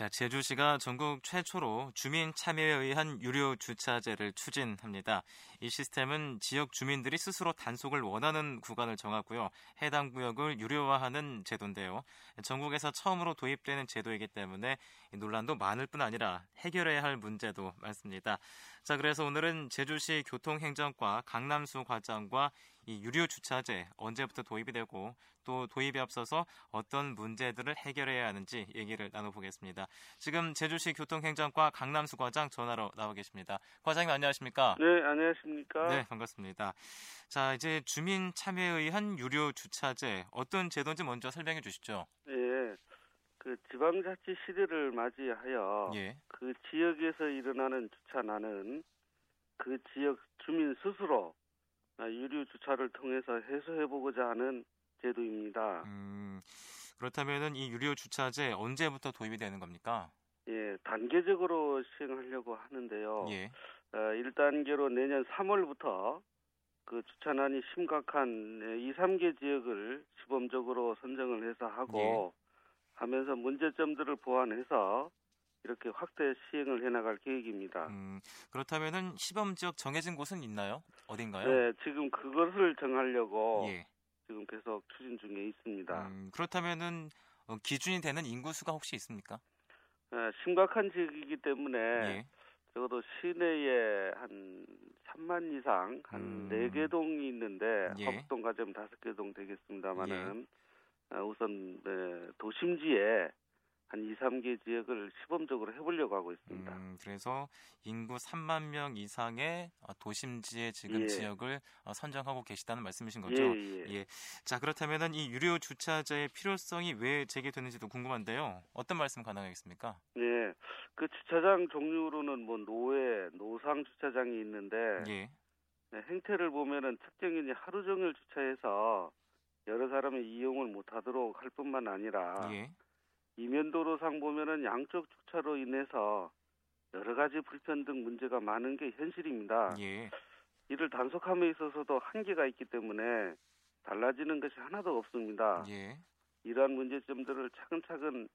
자, 제주시가 전국 최초로 주민 참여에 의한 유료 주차제를 추진합니다. 이 시스템은 지역 주민들이 스스로 단속을 원하는 구간을 정하고요. 해당 구역을 유료화하는 제도인데요. 전국에서 처음으로 도입되는 제도이기 때문에 논란도 많을 뿐 아니라 해결해야 할 문제도 많습니다. 자, 그래서 오늘은 제주시 교통행정과 강남수 과장과 이 유료 주차제 언제부터 도입이 되고 또 도입에 앞서서 어떤 문제들을 해결해야 하는지 얘기를 나눠보겠습니다. 지금 제주시 교통행정과 강남수 과장 전화로 나와 계십니다. 과장님 안녕하십니까? 네, 안녕하십니까? 네, 반갑습니다. 자, 이제 주민 참여에 의한 유료 주차제 어떤 제도인지 먼저 설명해 주시죠. 네, 그 지방자치 시대를 맞이하여 예. 그 지역에서 일어나는 주차 난은 그 지역 주민 스스로 유료 주차를 통해서 해소해 보고자 하는 제도입니다. 음, 그렇다면은 이 유료 주차제 언제부터 도입이 되는 겁니까? 예, 단계적으로 시행하려고 하는데요. 예. 어, 1단계로 내년 3월부터 그 주차난이 심각한 2, 3개 지역을 시범적으로 선정을 해서 하고 하면서 문제점들을 보완해서 이렇게 확대 시행을 해나갈 계획입니다. 음, 그렇다면은 시범 지역 정해진 곳은 있나요? 어딘가요? 네, 지금 그것을 정하려고 예. 지금 계속 추진 중에 있습니다. 음, 그렇다면은 어, 기준이 되는 인구수가 혹시 있습니까? 어, 심각한 지역이기 때문에 예. 적어도 시내에 한 3만 이상 한 음. 네 4개 동이 있는데 예. 허북동 가점 5개 동 되겠습니다만은 어, 우선 네, 도심지에 한 2, 3개 지역을 시범적으로 해보려고 하고 있습니다. 음, 그래서 인구 3만 명 이상의 어, 도심지의 지금 예. 지역을 어, 선정하고 계시다는 말씀이신 예, 거죠? 예. 예. 자, 그렇다면은 이 유료 주차제의 필요성이 왜 제기되는지도 궁금한데요. 어떤 말씀 가능하겠습니까? 네, 그 주차장 종류로는 뭐 노회, 노상 주차장이 있는데 예. 네, 행태를 보면은 특정인이 하루 종일 주차해서 여러 사람이 이용을 못하도록 할 뿐만 아니라 예. 이면도로상 보면은 양쪽 주차로 인해서 여러 가지 불편 등 문제가 많은 게 현실입니다. 예. 이를 단속함에 있어서도 한계가 있기 때문에 달라지는 것이 하나도 없습니다. 예. 이러한 문제점들을 차근차근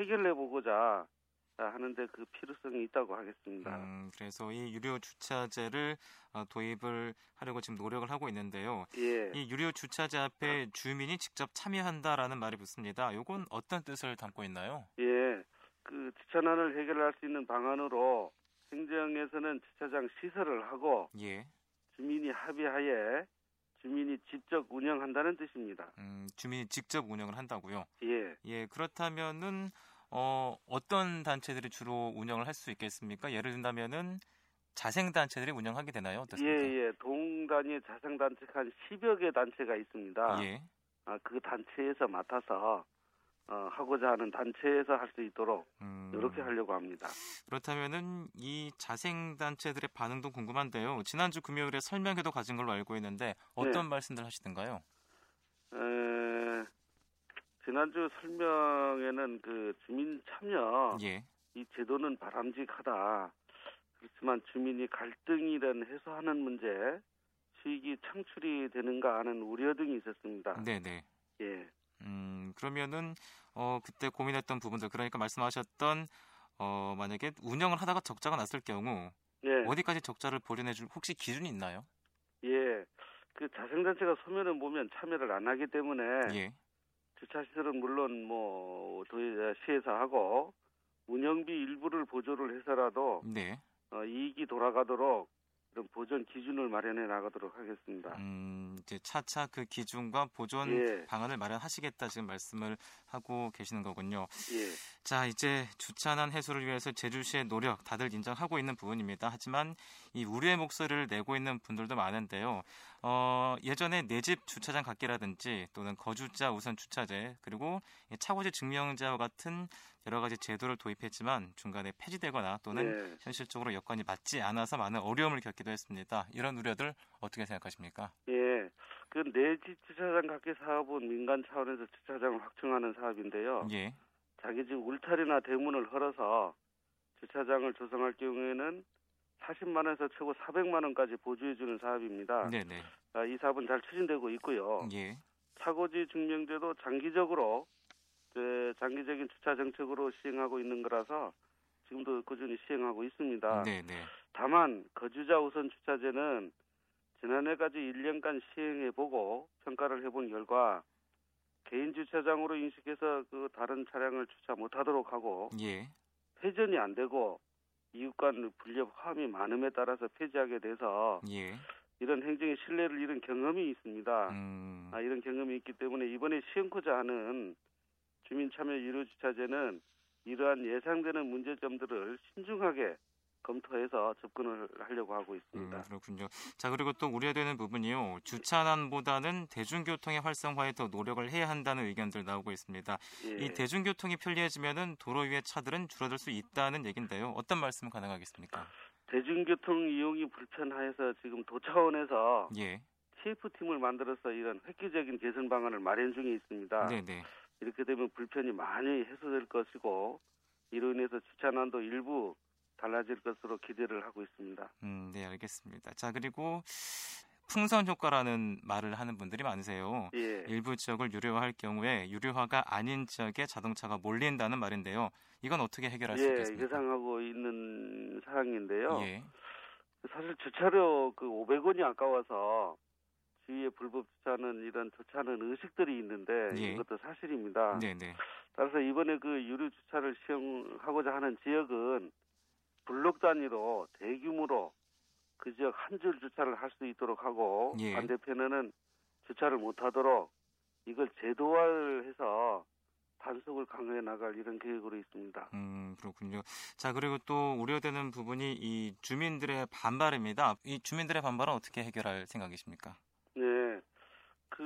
해결해 보고자 하는데 그 필요성이 있다고 하겠습니다. 음, 그래서 이 유료 주차제를 어, 도입을 하려고 지금 노력을 하고 있는데요. 예. 이 유료 주차제 앞에 주민이 직접 참여한다라는 말이 붙습니다. 요건 어떤 뜻을 담고 있나요? 예, 그 주차난을 해결할 수 있는 방안으로 행정에서는 주차장 시설을 하고 예. 주민이 합의하에 주민이 직접 운영한다는 뜻입니다. 음, 주민이 직접 운영을 한다고요. 예, 예, 그렇다면은 어, 어떤 단체들이 주로 운영을 할 수 있겠습니까? 예를 든다면은 자생 단체들이 운영하게 되나요? 예, 어떻습니까? 예. 동단위 자생단체가 한 10여 개 단체가 있습니다. 예. 아, 그 단체에서 맡아서 어, 하고자 하는 단체에서 할 수 있도록 음, 이렇게 하려고 합니다. 그렇다면은 이 자생 단체들의 반응도 궁금한데요. 지난주 금요일에 설명회도 가진 걸로 알고 있는데 어떤 네. 말씀들 하시던가요? 에, 지난주 설명에는 그 주민 참여 예. 이 제도는 바람직하다. 그렇지만 주민이 갈등이든 해소하는 문제, 수익이 창출이 되는가 하는 우려 등이 있었습니다. 네, 네. 예, 음, 그러면은 어 그때 고민했던 부분들 그러니까 말씀하셨던 어 만약에 운영을 하다가 적자가 났을 경우 예, 어디까지 적자를 보존해 줄 혹시 기준이 있나요? 예. 그 자생단체가 소면을 보면 참여를 안 하기 때문에 예. 주차시설은 물론 뭐 시에서 하고 운영비 일부를 보조를 해서라도 네. 어, 이익이 돌아가도록 이런 보전 기준을 마련해 나가도록 하겠습니다. 음, 이제 차차 그 기준과 보존 예. 방안을 마련하시겠다 지금 말씀을 하고 계시는 거군요. 예, 자, 이제 주차난 해소를 위해서 제주시의 노력 다들 인정하고 있는 부분입니다. 하지만 이 우려의 목소리를 내고 있는 분들도 많은데요. 어, 예전에 내 집 주차장 갖기라든지 또는 거주자 우선 주차제 그리고 이 차고지 증명제와 같은 여러 가지 제도를 도입했지만 중간에 폐지되거나 또는 네. 현실적으로 여건이 맞지 않아서 많은 어려움을 겪기도 했습니다. 이런 우려들 어떻게 생각하십니까? 예. 그 내집 주차장 갖기 사업은 민간 차원에서 주차장을 확충하는 사업인데요. 예. 자기 집 울타리나 대문을 헐어서 주차장을 조성할 경우에는 40만 원에서 최고 400만 원까지 보조해 주는 사업입니다. 네네. 아, 이 사업은 잘 추진되고 있고요. 예. 차고지 증명제도 장기적으로 네, 장기적인 주차 정책으로 시행하고 있는 거라서 지금도 꾸준히 시행하고 있습니다. 네, 네. 다만 거주자 우선 주차제는 지난해까지 1년간 시행해보고 평가를 해본 결과 개인 주차장으로 인식해서 그 다른 차량을 주차 못하도록 하고 예. 회전이 안 되고 이웃 간 불협 화음이 많음에 따라서 폐지하게 돼서 예. 이런 행정의 신뢰를 잃은 경험이 있습니다. 음. 아, 이런 경험이 있기 때문에 이번에 시행코자 하는 주민참여 유료 주차제는 이러한 예상되는 문제점들을 신중하게 검토해서 접근을 하려고 하고 있습니다. 음, 그렇군요. 자, 그리고 또 우려되는 부분이요. 주차난보다는 대중교통의 활성화에 더 노력을 해야 한다는 의견들 나오고 있습니다. 예. 이 대중교통이 편리해지면은 도로 위의 차들은 줄어들 수 있다는 얘긴데요. 어떤 말씀 가능하겠습니까? 대중교통 이용이 불편해서 지금 도차원에서 예. TF팀을 만들어서 이런 획기적인 개선 방안을 마련 중에 있습니다. 네, 네. 이렇게 되면 불편이 많이 해소될 것이고 이로 인해서 주차 난도 일부 달라질 것으로 기대를 하고 있습니다. 음, 네, 알겠습니다. 자, 그리고 풍선 효과라는 말을 하는 분들이 많으세요. 예. 일부 지역을 유료화할 경우에 유료화가 아닌 지역에 자동차가 몰린다는 말인데요. 이건 어떻게 해결할 수 예, 있겠습니까? 예상하고 있는 사항인데요. 예. 사실 주차료 그 500원이 아까워서 주위에 불법 주차는 이런 주차는 의식들이 있는데 예. 이것도 사실입니다. 네, 네. 따라서 이번에 그 유료 주차를 시행하고자 하는 지역은 블록 단위로 대규모로 그 지역 한 줄 주차를 할 수 있도록 하고 예. 반대편에는 주차를 못하도록 이걸 제도화해서 단속을 강화해 나갈 이런 계획으로 있습니다. 음, 그렇군요. 자, 그리고 또 우려되는 부분이 이 주민들의 반발입니다. 이 주민들의 반발은 어떻게 해결할 생각이십니까?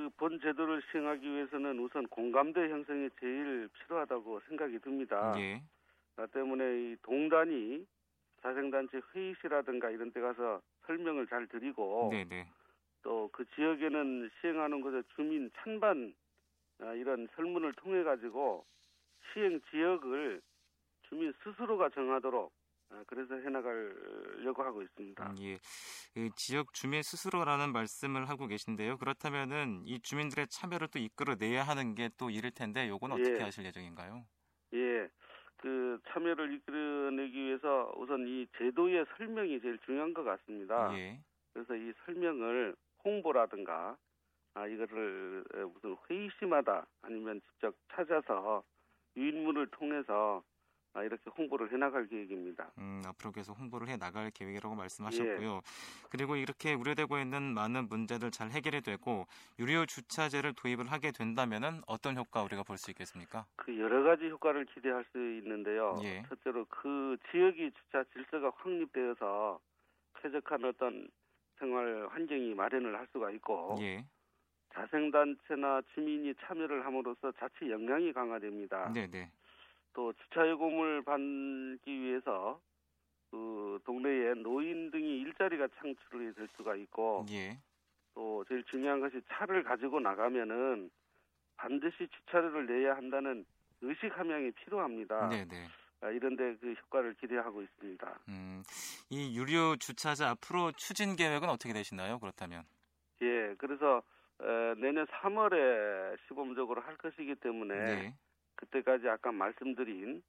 네. 그본 제도를 시행하기 위해서는 우선 공감대 형성이 제일 필요하다고 생각이 듭니다. 예. 나 때문에 이 동단이 자생단체 회의실이라든가 이런 데 가서 설명을 잘 드리고 네, 네. 또그 지역에는 시행하는 곳에 주민 찬반 아, 이런 설문을 통해 가지고 시행 지역을 주민 스스로가 정하도록 아, 그래서 해나가려고 하고 있습니다. 음, 예. 그 지역 주민 스스로라는 말씀을 하고 계신데요. 그렇다면은 이 주민들의 참여를 또 이끌어내야 하는 게또 이를 텐데 요건 어떻게 예. 하실 예정인가요? 예. 그 참여를 이끌어내기 위해서 우선 이 제도의 설명이 제일 중요한 것 같습니다. 예. 그래서 이 설명을 홍보라든가 아 이거를 에, 무슨 회의시마다 아니면 직접 찾아서 유인물을 통해서 아, 이렇게 홍보를 해나갈 계획입니다. 음, 앞으로 계속 홍보를 해 나갈 계획이라고 말씀하셨고요. 그리고 이렇게 우려되고 있는 많은 문제들 잘 해결이 되고 유료 주차제를 도입을 하게 된다면은 어떤 효과 우리가 볼 수 있겠습니까? 그 여러 가지 효과를 기대할 수 있는데요. 예. 첫째로 그 지역이 주차 질서가 확립되어서 쾌적한 어떤 생활 환경이 마련을 할 수가 있고 예. 자생단체나 주민이 참여를 함으로써 자치 역량이 강화됩니다. 네, 네. 또 주차 요금을 받기 위해서 그 동네에 노인 등이 일자리가 창출이 될 수가 있고 예. 또 제일 중요한 것이 차를 가지고 나가면은 반드시 주차료를 내야 한다는 의식 함양이 필요합니다. 네, 네. 아, 이런데 그 효과를 기대하고 있습니다. 음, 이 유료 주차제 앞으로 추진 계획은 어떻게 되시나요? 그렇다면. 예, 그래서 에, 내년 3월에 시범적으로 할 것이기 때문에 네. 그때까지 아까 말씀드린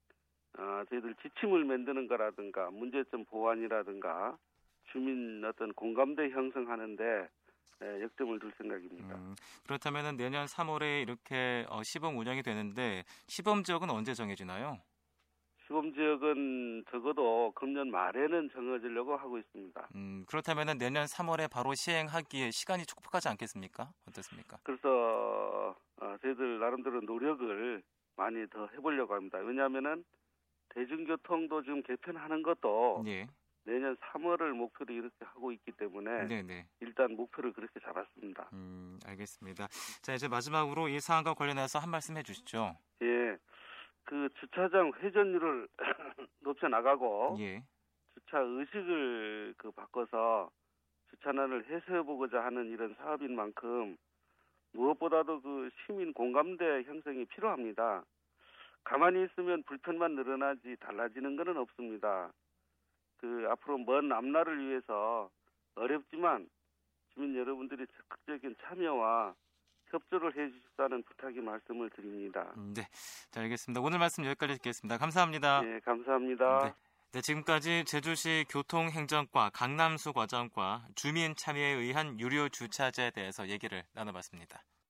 어, 저희들 지침을 만드는 거라든가 문제점 보완이라든가 주민 어떤 공감대 형성하는데 에, 역점을 둘 생각입니다. 음, 그렇다면은 내년 3월에 이렇게 어, 시범 운영이 되는데 시범 지역은 언제 정해지나요? 시범 지역은 적어도 금년 말에는 정해지려고 하고 있습니다. 음, 그렇다면은 내년 3월에 바로 시행하기에 시간이 촉박하지 않겠습니까? 어떻습니까? 그래서 어, 저희들 나름대로 노력을 많이 더 해보려고 합니다. 왜냐하면은 대중교통도 지금 개편하는 것도 예. 내년 3월을 목표로 이렇게 하고 있기 때문에 네, 네. 일단 목표를 그렇게 잡았습니다. 음, 알겠습니다. 자, 이제 마지막으로 이 사안과 관련해서 한 말씀 해 주시죠. 예, 그 주차장 회전율을 높여 나가고 예. 주차 의식을 그 바꿔서 주차난을 해소해 보고자 하는 이런 사업인 만큼 무엇보다도 그 시민 공감대 형성이 필요합니다. 가만히 있으면 불편만 늘어나지 달라지는 것은 없습니다. 그 앞으로 먼 앞날을 위해서 어렵지만 주민 여러분들이 적극적인 참여와 협조를 해주십사는 부탁의 말씀을 드립니다. 네, 자, 알겠습니다. 오늘 말씀 여기까지 듣겠습니다. 감사합니다. 네, 감사합니다. 네. 네, 지금까지 제주시 교통행정과 강남수 과장과 주민 참여에 의한 유료 주차제에 대해서 얘기를 나눠봤습니다.